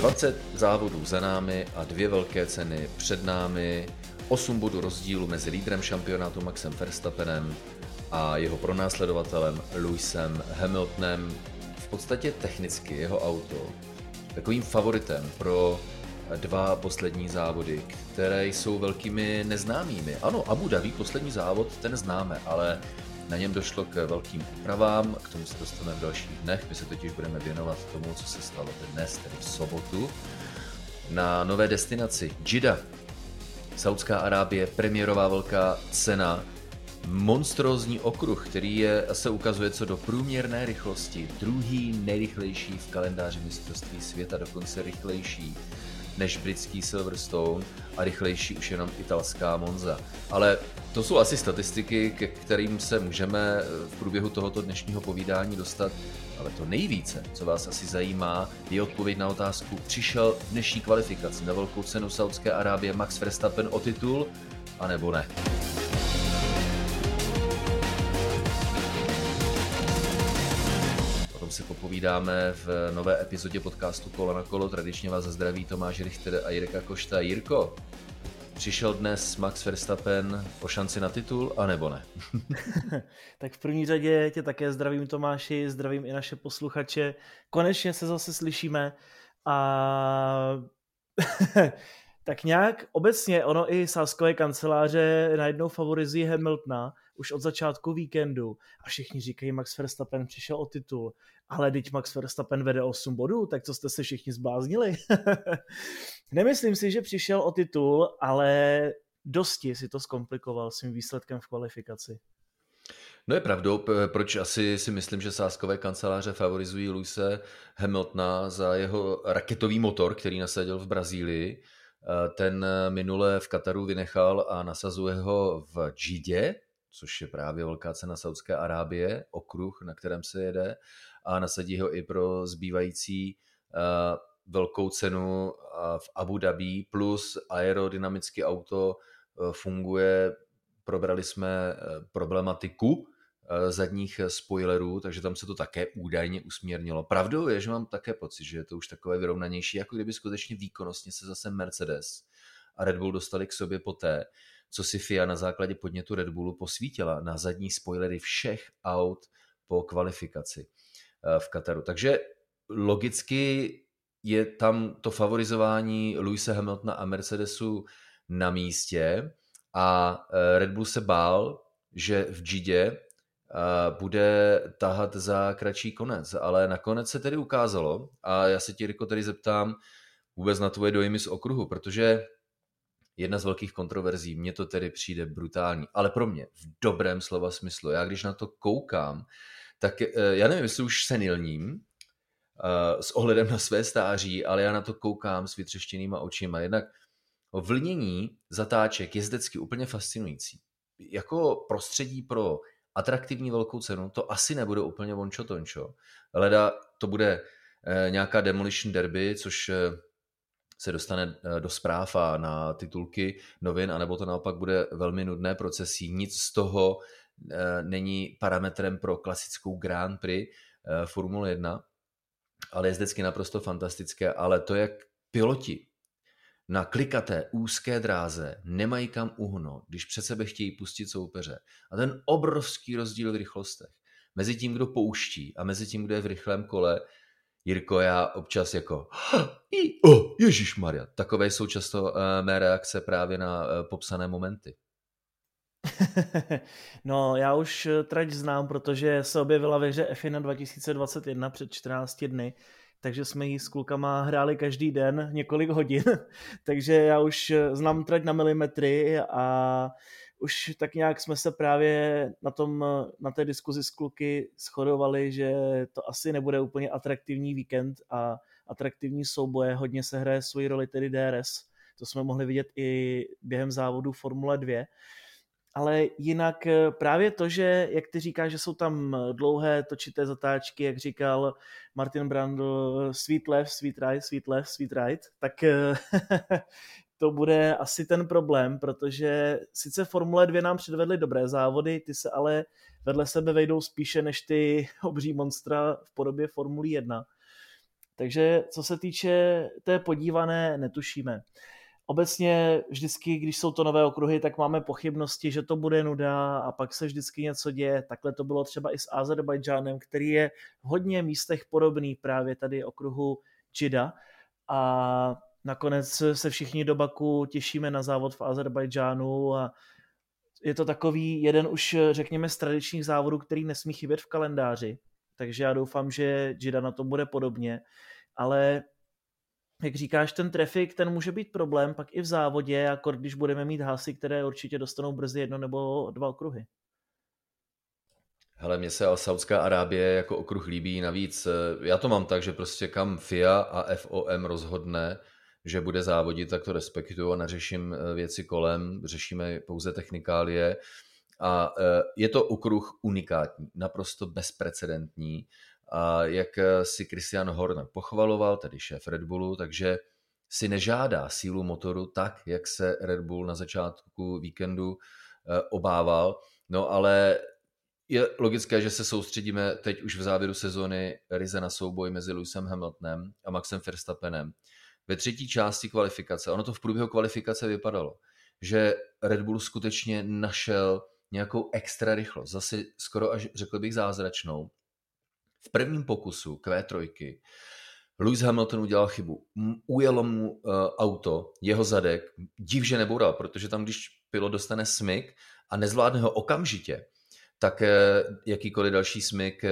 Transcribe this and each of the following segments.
20 závodů za námi a dvě velké ceny před námi, 8 bodů rozdílu mezi lídrem šampionátu Maxem Verstappenem a jeho pronásledovatelem Lewisem Hamiltonem. V podstatě technicky jeho auto takovým favoritem pro dva poslední závody, které jsou velkými neznámými. Ano, Abu Dhabi, poslední závod, ten známe, ale na něm došlo k velkým úpravám, k tomu se dostaneme v dalších dnech. My se totiž budeme věnovat tomu, co se stalo dnes, tedy v sobotu, na nové destinaci Jeddah. Saudská Arábie, premiérová velká cena, monstrózní okruh, který je, se ukazuje co do průměrné rychlosti, druhý nejrychlejší v kalendáři mistrovství světa, dokonce rychlejší než britský Silverstone a rychlejší už jenom italská Monza. Ale to jsou asi statistiky, ke kterým se můžeme v průběhu tohoto dnešního povídání dostat. Ale to nejvíce, co vás asi zajímá, je odpověď na otázku, přišel dnešní kvalifikaci na velkou cenu Saudské Arábie Max Verstappen o titul, anebo ne. Tom si popovídáme v nové epizodě podcastu Kolo na kolo. Tradičně vás zdraví Tomáš Richter a Jirka Košta. Jirko, přišel dnes Max Verstappen o šanci na titul, anebo ne? tak v první řadě tě také zdravím Tomáši, zdravím i naše posluchače. Konečně se zase slyšíme a tak nějak obecně ono i sáskové kanceláře najednou favorizují Hamiltona už od začátku víkendu a všichni říkají, Max Verstappen přišel o titul, ale teď Max Verstappen vede 8 bodů, tak co jste se všichni zbláznili? Nemyslím si, že přišel o titul, ale dosti si to zkomplikoval svým výsledkem v kvalifikaci. No je pravdou, proč asi si myslím, že sáskové kanceláře favorizují Luise Hamiltona za jeho raketový motor, který nasadil v Brazílii. Ten minule v Kataru vynechal a nasazuje ho v Džidě, což je právě velká cena Saudské Arábie, okruh, na kterém se jede a nasadí ho i pro zbývající uh, velkou cenu v Abu Dhabi, plus aerodynamické auto funguje, probrali jsme problematiku zadních spoilerů, takže tam se to také údajně usměrnilo. Pravdou je, že mám také pocit, že je to už takové vyrovnanější, jako kdyby skutečně výkonnostně se zase Mercedes a Red Bull dostali k sobě poté, co si FIA na základě podnětu Red Bullu posvítila na zadní spoilery všech aut po kvalifikaci v Kataru. Takže logicky je tam to favorizování Luise Hamiltona a Mercedesu na místě a Red Bull se bál, že v Gidě bude tahat za kratší konec, ale nakonec se tedy ukázalo a já se ti, Riko, tady zeptám vůbec na tvoje dojmy z okruhu, protože jedna z velkých kontroverzí, mně to tedy přijde brutální, ale pro mě v dobrém slova smyslu. Já když na to koukám, tak eh, já nevím, jestli už senilním, eh, s ohledem na své stáří, ale já na to koukám s vytřeštěnýma očima. Jednak vlnění zatáček je zdecky úplně fascinující. Jako prostředí pro atraktivní velkou cenu to asi nebude úplně vončo tončo. Leda to bude eh, nějaká demolition derby, což se dostane do zpráv a na titulky novin, anebo to naopak bude velmi nudné procesí. Nic z toho Eh, není parametrem pro klasickou Grand Prix eh, Formule 1, ale je vždycky naprosto fantastické, ale to, jak piloti na klikaté úzké dráze nemají kam uhnout, když před sebe chtějí pustit soupeře. A ten obrovský rozdíl v rychlostech mezi tím, kdo pouští a mezi tím, kdo je v rychlém kole, Jirko, já občas jako i, oh, Ježíš Maria. Takové jsou často uh, mé reakce právě na uh, popsané momenty. no, já už eh, trať znám, protože se objevila ve hře F1 2021 před 14 dny, takže jsme ji s klukama hráli každý den několik hodin, takže já už eh, znám trať na milimetry a už tak nějak jsme se právě na, tom, eh, na té diskuzi s kluky shodovali, že to asi nebude úplně atraktivní víkend a atraktivní souboje, hodně se hraje svoji roli tedy DRS, to jsme mohli vidět i během závodu Formule 2, ale jinak eh, právě to, že, jak ty říkáš, že jsou tam eh, dlouhé točité zatáčky, jak říkal Martin Brandl, sweet left, sweet right, sweet left, sweet right, tak eh, to bude asi ten problém, protože sice Formule 2 nám předvedly dobré závody, ty se ale vedle sebe vejdou spíše než ty obří monstra v podobě Formule 1. Takže co se týče té podívané, netušíme. Obecně vždycky, když jsou to nové okruhy, tak máme pochybnosti, že to bude nuda a pak se vždycky něco děje. Takhle to bylo třeba i s Azerbajdžánem, který je v hodně místech podobný právě tady okruhu Jida. A nakonec se všichni do Baku těšíme na závod v Azerbajdžánu a je to takový jeden už, řekněme, z tradičních závodů, který nesmí chybět v kalendáři. Takže já doufám, že Jida na tom bude podobně. Ale jak říkáš, ten trafik, ten může být problém pak i v závodě, jako když budeme mít hasy, které určitě dostanou brzy jedno nebo dva okruhy. Hele, mně se Saudská Arábie jako okruh líbí, navíc. Já to mám tak, že prostě kam FIA a FOM rozhodne, že bude závodit, tak to respektuju a neřeším eh, věci kolem, řešíme pouze technikálie. A eh, je to okruh unikátní, naprosto bezprecedentní a jak eh, si Christian Horner pochvaloval, tedy šéf Red Bullu, takže si nežádá sílu motoru tak, jak se Red Bull na začátku víkendu obával. No ale je logické, že se soustředíme teď už v závěru sezony ryze na souboj mezi Lewisem Hamiltonem a Maxem Verstappenem ve třetí části kvalifikace, ono to v průběhu kvalifikace vypadalo, že Red Bull skutečně našel nějakou extra rychlost, zase skoro až řekl bych zázračnou. V prvním pokusu Q3 Lewis Hamilton udělal chybu. Ujelo mu uh, auto, jeho zadek, div, že neboural, protože tam, když pilot dostane smyk a nezvládne ho okamžitě, tak eh, jakýkoliv další smyk eh,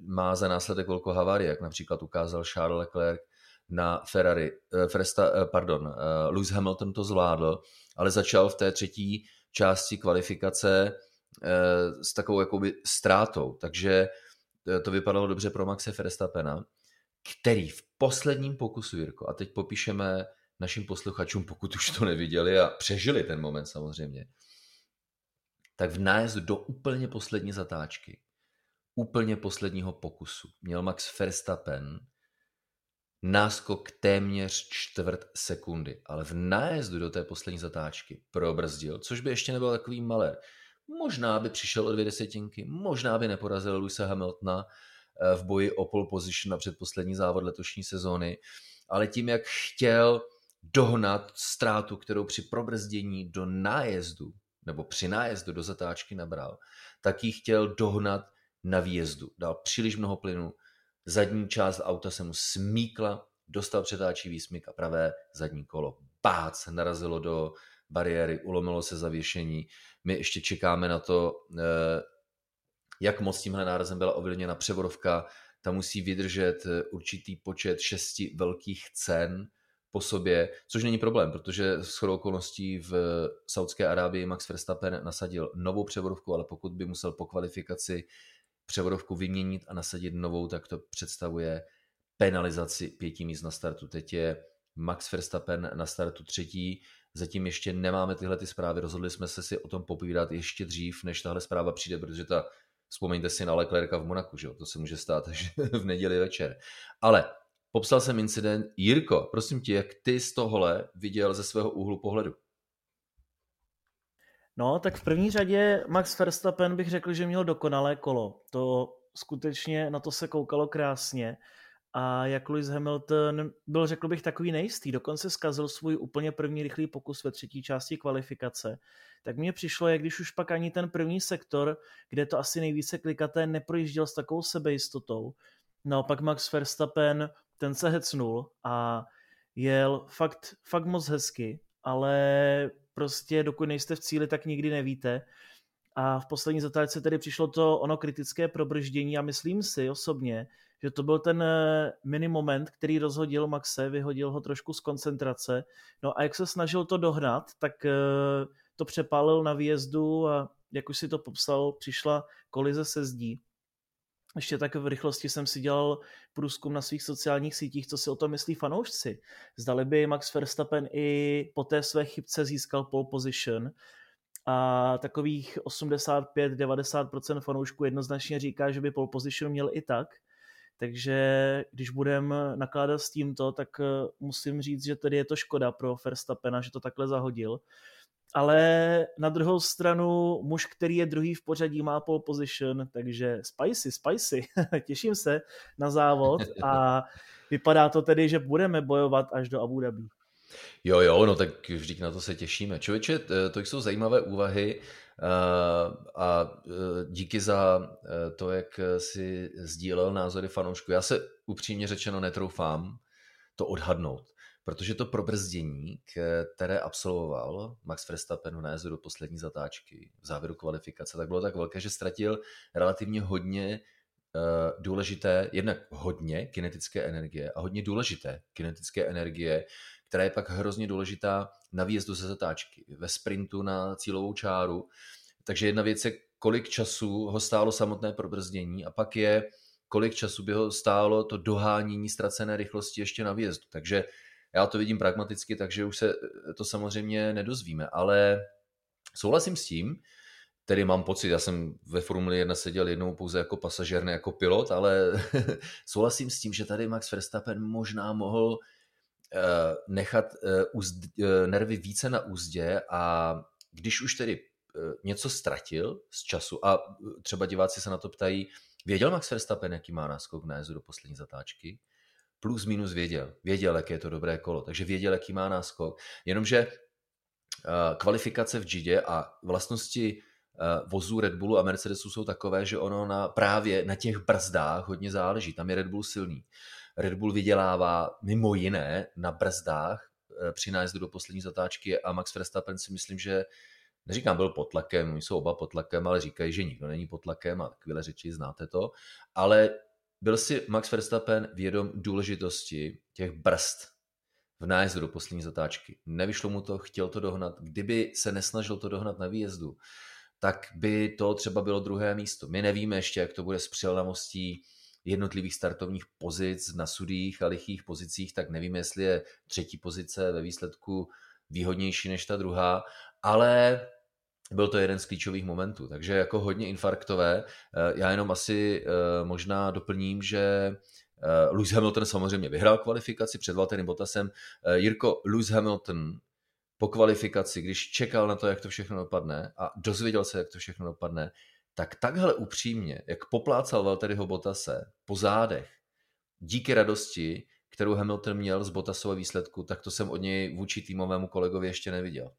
má za následek velkou havárii, jak například ukázal Charles Leclerc na Ferrari, Fresta, pardon, Lewis Hamilton to zvládl, ale začal v té třetí části kvalifikace s takovou jakoby ztrátou, takže to vypadalo dobře pro Maxe Verstappena, který v posledním pokusu, Jirko, a teď popíšeme našim posluchačům, pokud už to neviděli a přežili ten moment samozřejmě, tak v nájezdu do úplně poslední zatáčky, úplně posledního pokusu, měl Max Verstappen náskok téměř čtvrt sekundy, ale v nájezdu do té poslední zatáčky probrzdil, což by ještě nebyl takový malé. Možná by přišel o dvě desetinky, možná by neporazil Luisa Hamiltona eh, v boji o pole position na předposlední závod letošní sezóny, ale tím, jak chtěl dohnat ztrátu, kterou při probrzdění do nájezdu nebo při nájezdu do zatáčky nabral, tak ji chtěl dohnat na výjezdu. Dal příliš mnoho plynu, zadní část auta se mu smíkla, dostal přetáčivý smyk a pravé zadní kolo bác narazilo do bariéry, ulomilo se zavěšení. My ještě čekáme na to, eh, jak moc tímhle nárazem byla ovlivněna převodovka. Ta musí vydržet eh, určitý počet šesti velkých cen po sobě, což není problém, protože s chodou okolností v Saudské Arábii Max Verstappen nasadil novou převodovku, ale pokud by musel po kvalifikaci převodovku vyměnit a nasadit novou, tak to představuje penalizaci pěti míst na startu. Teď je Max Verstappen na startu třetí, zatím ještě nemáme tyhle ty zprávy, rozhodli jsme se si o tom popovídat ještě dřív, než tahle zpráva přijde, protože ta, vzpomeňte si na Leclerca v Monaku, že? to se může stát až v neděli večer. Ale popsal jsem incident. Jirko, prosím tě, jak ty z tohohle viděl ze svého úhlu pohledu? No, tak v první řadě Max Verstappen bych řekl, že měl dokonalé kolo. To skutečně na to se koukalo krásně. A jak Lewis Hamilton byl, řekl bych, takový nejistý, dokonce zkazil svůj úplně první rychlý pokus ve třetí části kvalifikace, tak mně přišlo, jak když už pak ani ten první sektor, kde to asi nejvíce klikaté, neprojížděl s takovou sebejistotou. Naopak Max Verstappen, ten se hecnul a jel fakt, fakt moc hezky, ale prostě dokud nejste v cíli, tak nikdy nevíte. A v poslední zatáčce tedy přišlo to ono kritické probrždění a myslím si osobně, že to byl ten eh, mini moment, který rozhodil Maxe, vyhodil ho trošku z koncentrace. No a jak se snažil to dohnat, tak eh, to přepálil na výjezdu a jak už si to popsal, přišla kolize se zdí ještě tak v rychlosti jsem si dělal průzkum na svých sociálních sítích, co si o tom myslí fanoušci. Zdali by Max Verstappen i po té své chybce získal pole position a takových 85-90% fanoušků jednoznačně říká, že by pole position měl i tak. Takže když budeme nakládat s tímto, tak eh, musím říct, že tedy je to škoda pro Verstappena, že to takhle zahodil ale na druhou stranu muž, který je druhý v pořadí, má pole position, takže spicy, spicy, těším se na závod a vypadá to tedy, že budeme bojovat až do Abu Dhabi. Jo, jo, no tak vždyť na to se těšíme. Člověče, to jsou zajímavé úvahy a díky za to, jak si sdílel názory fanoušku. Já se upřímně řečeno netroufám to odhadnout, protože to probrzdění, které absolvoval Max Verstappen v do poslední zatáčky v závěru kvalifikace, tak bylo tak velké, že ztratil relativně hodně důležité, jednak hodně kinetické energie a hodně důležité kinetické energie, která je pak hrozně důležitá na výjezdu ze zatáčky, ve sprintu na cílovou čáru. Takže jedna věc je, kolik času ho stálo samotné probrzdění a pak je, kolik času by ho stálo to dohánění ztracené rychlosti ještě na výjezdu. Takže já to vidím pragmaticky, takže už se to samozřejmě nedozvíme, ale souhlasím s tím, tedy mám pocit, já jsem ve Formuli 1 seděl jednou pouze jako pasažér, ne jako pilot, ale souhlasím s tím, že tady Max Verstappen možná mohl Eh, nechat eh, eh, nervy více na úzdě a když už tedy něco ztratil z času a třeba diváci se na to ptají, věděl Max Verstappen, jaký má náskok na jezu do poslední zatáčky? Plus minus věděl. Věděl, jaké je to dobré kolo, takže věděl, jaký má náskok. Jenomže kvalifikace v Gidě a vlastnosti vozů Red Bullu a Mercedesu jsou takové, že ono na, právě na těch brzdách hodně záleží. Tam je Red Bull silný. Red Bull vydělává mimo jiné na brzdách eh, při nájezdu do poslední zatáčky a Max Verstappen si myslím, že neříkám byl pod tlakem, oni jsou oba pod tlakem, ale říkají, že nikdo není pod tlakem a takové řeči, znáte to, ale byl si Max Verstappen vědom důležitosti těch brzd v nájezdu do poslední zatáčky. Nevyšlo mu to, chtěl to dohnat. Kdyby se nesnažil to dohnat na výjezdu, tak by to třeba bylo druhé místo. My nevíme ještě, jak to bude s přilnavostí jednotlivých startovních pozic na sudých a lichých pozicích, tak nevím, jestli je třetí pozice ve výsledku výhodnější než ta druhá, ale byl to jeden z klíčových momentů, takže jako hodně infarktové. Eh, já jenom asi eh, možná doplním, že eh, Lewis Hamilton samozřejmě vyhrál kvalifikaci před Valtterem Bottasem. Jirko, Lewis Hamilton po kvalifikaci, když čekal na to, jak to všechno dopadne a dozvěděl se, jak to všechno dopadne, tak takhle upřímně, jak poplácal Valtteriho Botase po zádech, díky radosti, kterou Hamilton měl z Bottasova výsledku, tak to jsem od něj vůči týmovému kolegovi ještě neviděl.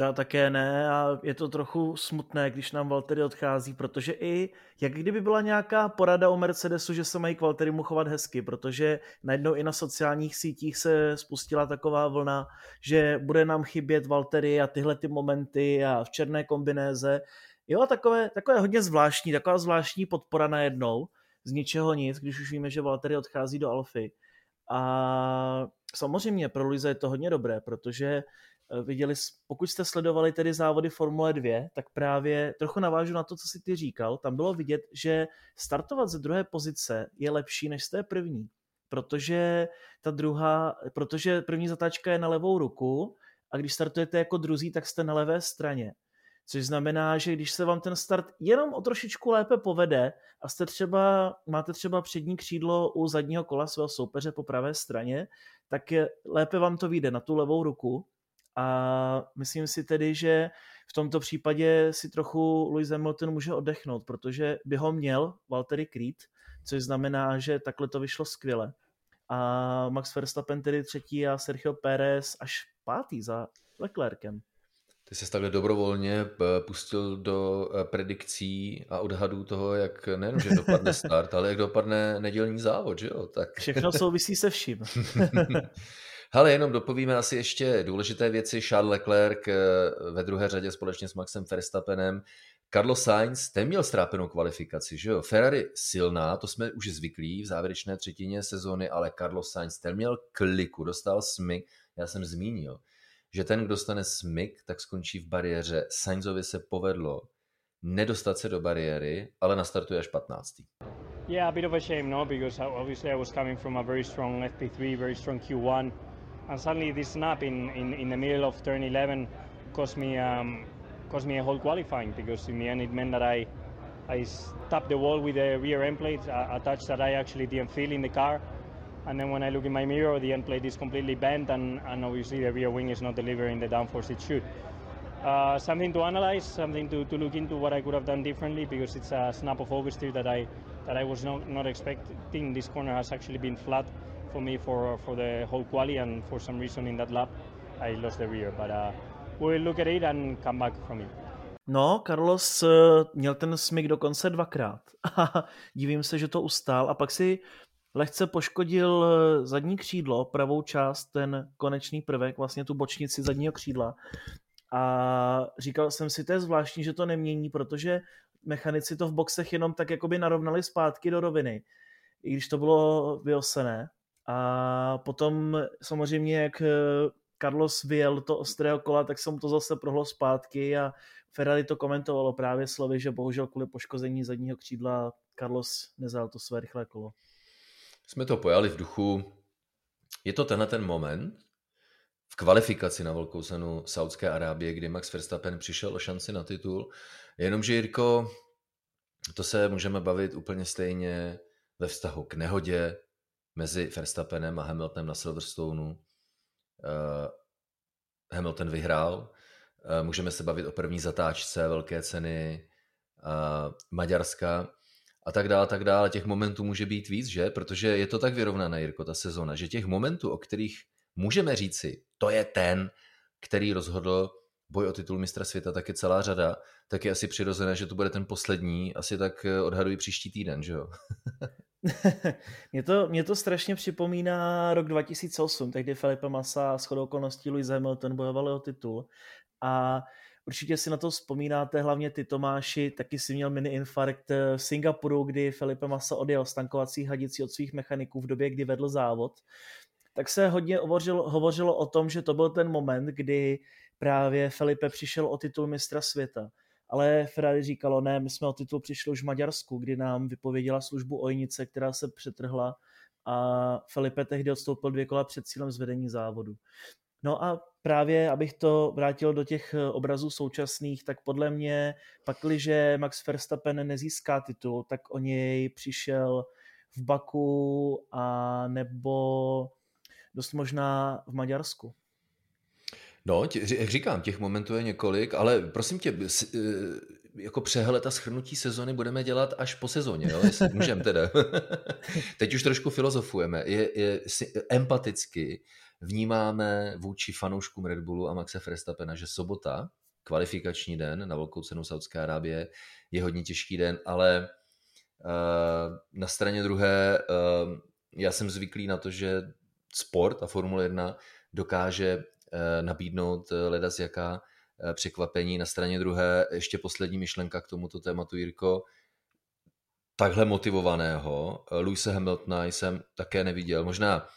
Já také ne a je to trochu smutné, když nám Valtteri odchází, protože i jak kdyby byla nějaká porada o Mercedesu, že se mají k Valtterimu chovat hezky, protože najednou i na sociálních sítích se spustila taková vlna, že bude nám chybět Valtteri a tyhle ty momenty a v černé kombinéze Jo, takové, takové hodně zvláštní, taková zvláštní podpora najednou, z ničeho nic, když už víme, že Valtteri odchází do Alfy. A samozřejmě pro Luisa je to hodně dobré, protože eh, viděli, pokud jste sledovali tedy závody Formule 2, tak právě trochu navážu na to, co si ty říkal, tam bylo vidět, že startovat ze druhé pozice je lepší než z té první, protože ta druhá, protože první zatáčka je na levou ruku a když startujete jako druzí, tak jste na levé straně. Což znamená, že když se vám ten start jenom o trošičku lépe povede a jste třeba, máte třeba přední křídlo u zadního kola svého soupeře po pravé straně, tak je, lépe vám to vyjde na tu levou ruku. A myslím si tedy, že v tomto případě si trochu Lewis Hamilton může oddechnout, protože by ho měl Valtteri krýt, což znamená, že takhle to vyšlo skvěle. A Max Verstappen tedy třetí a Sergio Pérez až pátý za Leclerkem. Ty se takhle dobrovolně eh, pustil do eh, predikcí a odhadů toho, jak nejenom, že dopadne start, ale jak dopadne nedělní závod, že jo? Tak... Všechno souvisí se vším. Ale jenom dopovíme asi ještě důležité věci. Charles Leclerc eh, ve druhé řadě společně s Maxem Verstappenem. Carlos Sainz, ten měl strápenou kvalifikaci, že jo? Ferrari silná, to jsme už zvyklí v závěrečné třetině sezóny, ale Carlos Sainz, ten měl kliku, dostal smyk, já jsem zmínil že ten, kdo stane smyk, tak skončí v bariéře. Sainzovi se povedlo nedostat se do bariéry, ale nastartuje až 15. Yeah, a bit of a shame, no, because obviously I was coming from a very strong FP3, very strong Q1, and suddenly this snap in, in, in the middle of turn 11 cost me um, cost me a whole qualifying because in the end it meant that I I tapped the wall with the rear end plate, a, a touch that I actually didn't feel in the car. And then when I look in my mirror, the end plate is completely bent, and, and obviously the rear wing is not delivering the downforce it should. Uh, something to analyze, something to, to look into what I could have done differently because it's a snap of oversteer that I that I was not, not expecting. This corner has actually been flat for me for, for the whole quali and for some reason in that lap I lost the rear. But uh, we'll look at it and come back from it. No, Carlos uh, měl ten smyk dokonce dvakrát. Divím se, že to ustál a pak si lehce poškodil eh, zadní křídlo, pravou část, ten konečný prvek, vlastně tu bočnici zadního křídla. A říkal jsem si, to je zvláštní, že to nemění, protože mechanici to v boxech jenom tak jakoby narovnali zpátky do roviny, i když to bylo vyosené. A potom samozřejmě, jak eh, Carlos vyjel to ostrého kola, tak jsem to zase prohlo zpátky a Ferrari to komentovalo právě slovy, že bohužel kvůli poškození zadního křídla Carlos nezal to své rychlé kolo. Jsme to pojali v duchu, je to tenhle ten moment v kvalifikaci na velkou cenu Saudské Arábie, kdy Max Verstappen přišel o šanci na titul, jenomže Jirko, to se můžeme bavit úplně stejně ve vztahu k nehodě mezi Verstappenem a Hamiltonem na Silverstoneu. Uh, Hamilton vyhrál, uh, můžeme se bavit o první zatáčce velké ceny uh, Maďarska a tak dále, tak dále. Těch momentů může být víc, že? Protože je to tak vyrovnané, Jirko, ta sezona, že těch momentů, o kterých můžeme říci, to je ten, který rozhodl boj o titul mistra světa, tak je celá řada, tak je asi přirozené, že to bude ten poslední, asi tak odhadují příští týden, že jo? mě, to, mě to strašně připomíná rok 2008, tehdy Felipe Massa s chodou okolností Lewis Hamilton bojovali o titul a určitě si na to vzpomínáte, hlavně ty Tomáši, taky si měl mini infarkt v Singapuru, kdy Felipe Massa odjel stankovací hadicí od svých mechaniků v době, kdy vedl závod tak se hodně hovořilo, hovořilo o tom, že to byl ten moment, kdy právě Felipe přišel o titul mistra světa ale Ferrari říkalo, ne, my jsme o titul přišli už v Maďarsku, kdy nám vypověděla službu Ojnice, která se přetrhla a Felipe tehdy odstoupil dvě kola před cílem zvedení závodu. No a právě, abych to vrátil do těch eh, obrazů současných, tak podle mě, pakliže Max Verstappen nezíská titul, tak o něj přišel v Baku a nebo dost možná v Maďarsku. No, tě, jak říkám, těch momentů je několik, ale prosím tě, eh, jako přehled a schrnutí sezony budeme dělat až po sezóně, jo? jestli můžeme teda. Teď už trošku filozofujeme. Je, je, empaticky vnímáme vůči fanouškům Red Bullu a Maxe Verstappena, že sobota, kvalifikační den na velkou cenu Saudské Arábie, je hodně těžký den, ale uh, na straně druhé uh, já jsem zvyklý na to, že sport a Formule 1 dokáže Eh, nabídnout eh, leda z jaká eh, překvapení. Na straně druhé ještě poslední myšlenka k tomuto tématu, Jirko. Takhle motivovaného Luise Hamiltona jsem také neviděl. Možná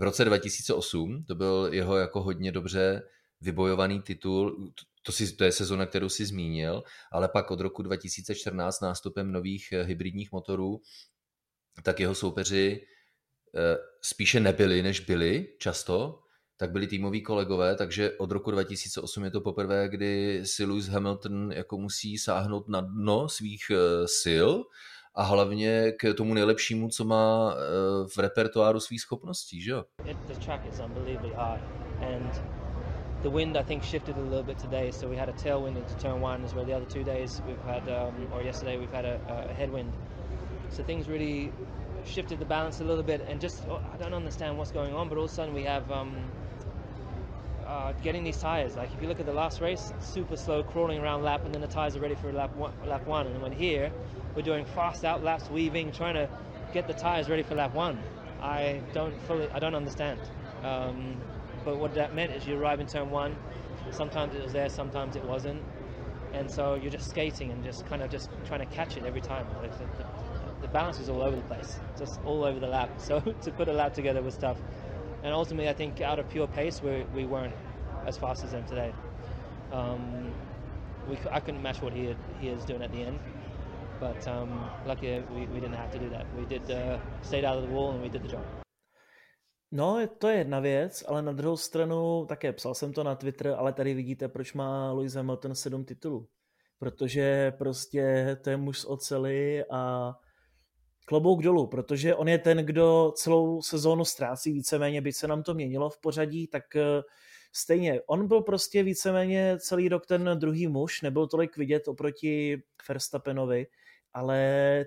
v roce 2008, to byl jeho jako hodně dobře vybojovaný titul, to, si, to je sezona, kterou si zmínil, ale pak od roku 2014 nástupem nových hybridních motorů, tak jeho soupeři spíše nebyli, než byli často tak byli týmoví kolegové, takže od roku 2008 je to poprvé, kdy si Lewis Hamilton jako musí sáhnout na dno svých eh, sil a hlavně k tomu nejlepšímu, co má eh, v repertoáru svých schopností, že jo? the wind I think shifted a little bit today, so we had a tailwind into turn one, as well the other two days we've had, um, or yesterday we've had a, a headwind. So things really shifted the balance a little bit, and just oh, I don't understand what's going on, but all of a sudden we have um, uh, getting these tires. Like if you look at the last race, super slow crawling around lap, and then the tires are ready for lap one. Lap one, and when here we're doing fast out laps, weaving, trying to get the tires ready for lap one. I don't fully, I don't understand. Um, but what that meant is you arrive in turn one. Sometimes it was there, sometimes it wasn't, and so you're just skating and just kind of just trying to catch it every time. The, the, the balance was all over the place, just all over the lap. So to put a lap together was tough and ultimately, I think out of pure pace, we, we weren't as fast as them today. Um, we, I couldn't match what he, had, he is doing at the end, but um, lucky we, we didn't have to do that. We did uh, stayed out of the wall and we did the job. No, to je jedna věc, ale na druhou stranu, také psal jsem to na Twitter, ale tady vidíte, proč má Lewis Hamilton sedm titulů. Protože prostě to je muž z ocely a klobouk dolů, protože on je ten, kdo celou sezónu ztrácí víceméně, byť se nám to měnilo v pořadí, tak eh, stejně. On byl prostě víceméně celý rok ten druhý muž, nebyl tolik vidět oproti Verstappenovi ale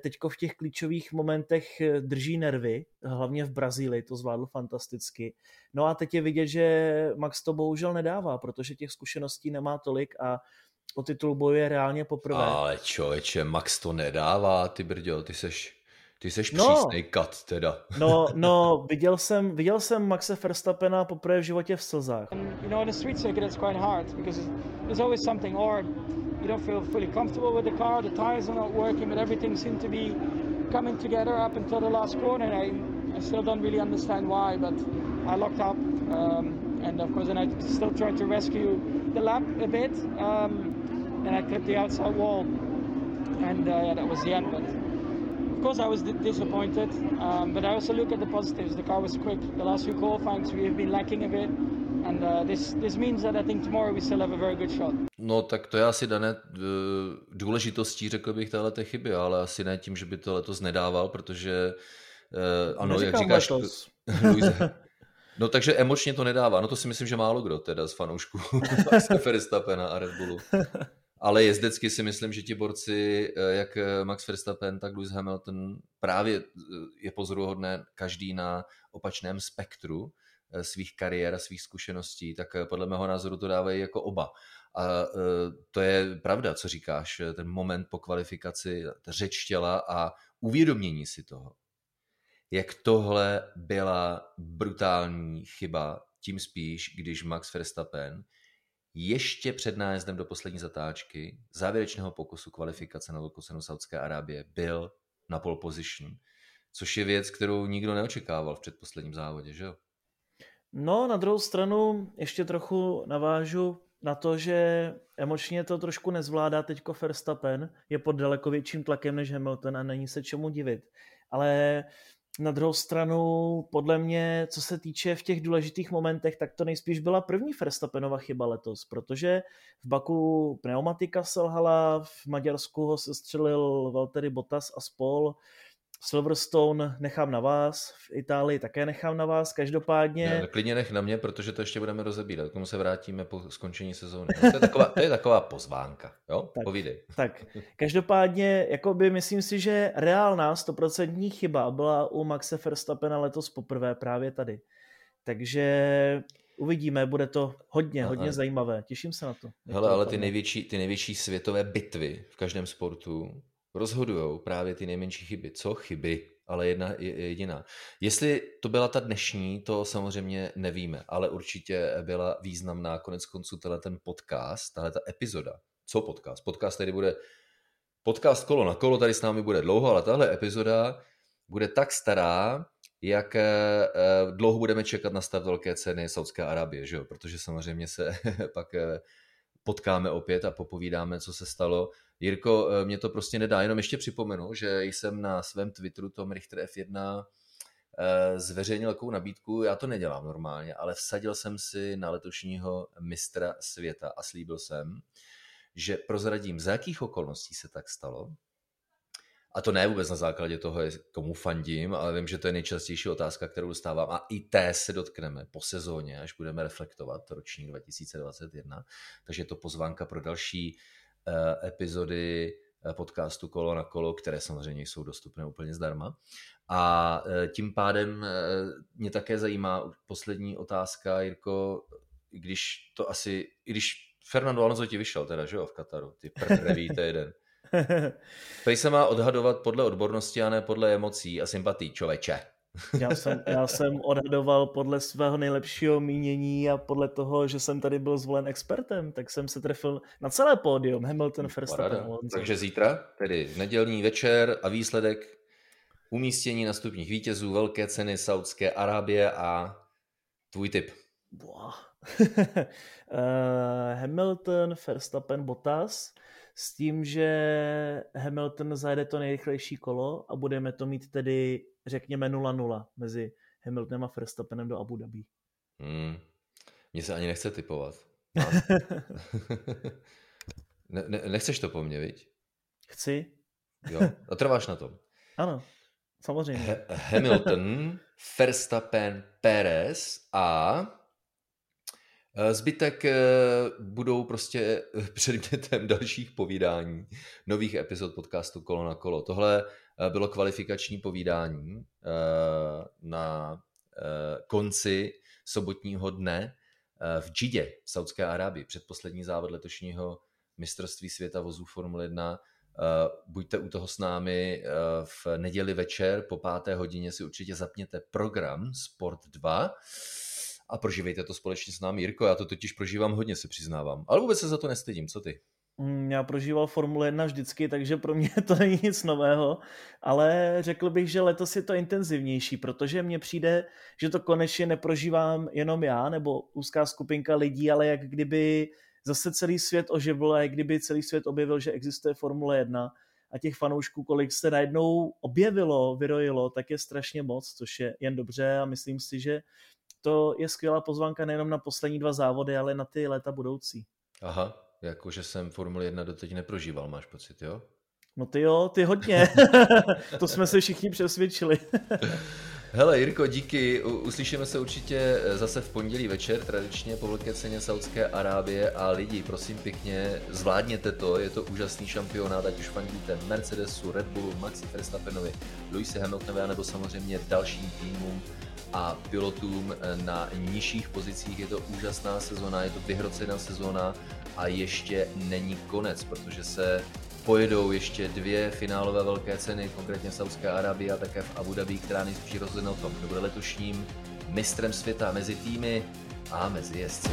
teďko v těch klíčových momentech eh, drží nervy, hlavně v Brazílii to zvládl fantasticky. No a teď je vidět, že Max to bohužel nedává, protože těch zkušeností nemá tolik a o titul bojuje reálně poprvé. Ale člověče, Max to nedává, ty brďo, ty seš ty jsi no, přísnej kat teda. No, no, viděl jsem, viděl jsem Maxe Verstappena poprvé v životě v slzách. You know, in the street circuit it's quite hard because there's always something or you don't feel fully comfortable with the car, the tires are not working, but everything seemed to be coming together up until the last corner. I, I still don't really understand why, but I locked up um, and of course then I still tried to rescue the lap a bit um, and I clipped the outside wall and uh, yeah, that was the end. But of course, I was disappointed, um, but I also look at the positives. The car was quick. The last few qualifyings we have been lacking a bit, and uh, this this means that I think tomorrow we still have a very good shot. No, tak to je asi dané uh, důležitostí, řekl bych, téhle chyby, ale asi ne tím, že by to letos nedával, protože uh, ano, jak říkáš, Luise, No takže emočně to nedává. No to si myslím, že málo kdo teda z fanoušků Maxe Verstappena a Red Bullu. ale jezdecky si myslím, že ti borci, eh, jak eh, Max Verstappen, tak Lewis Hamilton, právě eh, je pozoruhodné každý na opačném spektru svých kariér a svých zkušeností, tak podle mého názoru to dávají jako oba. A to je pravda, co říkáš, ten moment po kvalifikaci, řeč těla a uvědomění si toho. Jak tohle byla brutální chyba, tím spíš, když Max Verstappen ještě před nájezdem do poslední zatáčky závěrečného pokusu kvalifikace na velkou Saudské Arábie byl na pole position, což je věc, kterou nikdo neočekával v předposledním závodě, že jo? No, na druhou stranu ještě trochu navážu na to, že emočně to trošku nezvládá teďko Verstappen, je pod daleko větším tlakem než Hamilton a není se čemu divit. Ale na druhou stranu, podle mě, co se týče v těch důležitých momentech, tak to nejspíš byla první Verstappenova chyba letos, protože v Baku pneumatika selhala, v Maďarsku ho sestřelil Valtteri Bottas a spol, Silverstone nechám na vás, v Itálii také nechám na vás, každopádně... Ne, klidně nech na mě, protože to ještě budeme rozebírat, k tomu se vrátíme po skončení sezóny. No, to, je taková, to je taková pozvánka, jo? Tak, Povídej. Tak, každopádně, jakoby myslím si, že reálná stoprocentní chyba byla u Maxe Verstappena letos poprvé právě tady. Takže uvidíme, bude to hodně, hodně Aha. zajímavé. Těším se na to. Hele, ale ty největší, ty největší světové bitvy v každém sportu rozhodují právě ty nejmenší chyby. Co chyby? Ale jedna jediná. Jestli to byla ta dnešní, to samozřejmě nevíme, ale určitě byla významná konec konců tenhle ten podcast, tahle ta epizoda. Co podcast? Podcast tady bude podcast kolo na kolo, tady s námi bude dlouho, ale tahle epizoda bude tak stará, jak eh, dlouho budeme čekat na stav velké ceny Saudské Arábie, že jo? protože samozřejmě se pak eh, potkáme opět a popovídáme, co se stalo. Jirko, eh, mě to prostě nedá, jenom ještě připomenu, že jsem na svém Twitteru Tom Richter F1 eh, zveřejnil takovou nabídku, já to nedělám normálně, ale vsadil jsem si na letošního mistra světa a slíbil jsem, že prozradím, za jakých okolností se tak stalo, a to ne vůbec na základě toho, komu fandím, ale vím, že to je nejčastější otázka, kterou dostávám. A i té se dotkneme po sezóně, až budeme reflektovat roční 2021. Takže je to pozvánka pro další epizody eh, podcastu Kolo na kolo, které samozřejmě jsou dostupné úplně zdarma. A uh, tím pádem mě také zajímá poslední otázka, Jirko, když to asi, i když Fernando Alonso ti vyšel teda, že jo, v Kataru, ty první jeden. Prej se má odhadovat podle odbornosti a ne podle emocí a sympatí, člověče. Já jsem, já jsem odhadoval podle svého nejlepšího mínění a podle toho, že jsem tady byl zvolen expertem, tak jsem se trefil na celé pódium Hamilton, Verstappen, Takže zítra, tedy nedělní večer a výsledek umístění nastupních vítězů velké ceny Saudské Arábie a tvůj tip. uh, Hamilton, Verstappen, Bottas s tím, že Hamilton zajede to nejrychlejší kolo a budeme to mít tedy, řekněme, 0-0 mezi Hamiltonem a Verstappenem do Abu Dhabi. Hmm. Mně se ani nechce typovat. ne, ne, nechceš to po mně, viď? Chci. Jo, a trváš na tom. Ano, samozřejmě. H- Hamilton, Verstappen, Perez a Zbytek budou prostě předmětem dalších povídání, nových epizod podcastu Kolo na kolo. Tohle bylo kvalifikační povídání na konci sobotního dne v Džidě v Saudské Arábii, předposlední závod letošního mistrovství světa vozů Formule 1. Buďte u toho s námi v neděli večer po páté hodině si určitě zapněte program Sport 2 a prožívejte to společně s námi. Jirko, já to totiž prožívám hodně, se přiznávám. Ale vůbec se za to nestydím, co ty? Mm, já prožíval Formule 1 vždycky, takže pro mě to není nic nového, ale řekl bych, že letos je to intenzivnější, protože mně přijde, že to konečně neprožívám jenom já nebo úzká skupinka lidí, ale jak kdyby zase celý svět oživil a jak kdyby celý svět objevil, že existuje Formule 1 a těch fanoušků, kolik se najednou objevilo, vyrojilo, tak je strašně moc, což je jen dobře a myslím si, že to je skvělá pozvánka nejenom na poslední dva závody, ale na ty léta budoucí. Aha, jakože jsem Formule 1 doteď neprožíval, máš pocit, jo? No ty jo, ty hodně. to jsme se všichni přesvědčili. Hele Jirko, díky. Uslyšíme se určitě zase v pondělí večer, tradičně po velké ceně Saudské Arábie a lidi, prosím pěkně, zvládněte to, je to úžasný šampionát, ať už fandíte Mercedesu, Red Bullu, Maxi Verstappenovi, Luisi Hamiltonovi, nebo samozřejmě dalším týmům a pilotům na nižších pozicích. Je to úžasná sezona, je to vyhrocená sezona a ještě není konec, protože se pojedou ještě dvě finálové velké ceny, konkrétně v Saudské Arábii a také v Abu Dhabi, která nejspíš rozhodne o tom, kdo bude letošním mistrem světa mezi týmy a mezi jezdci.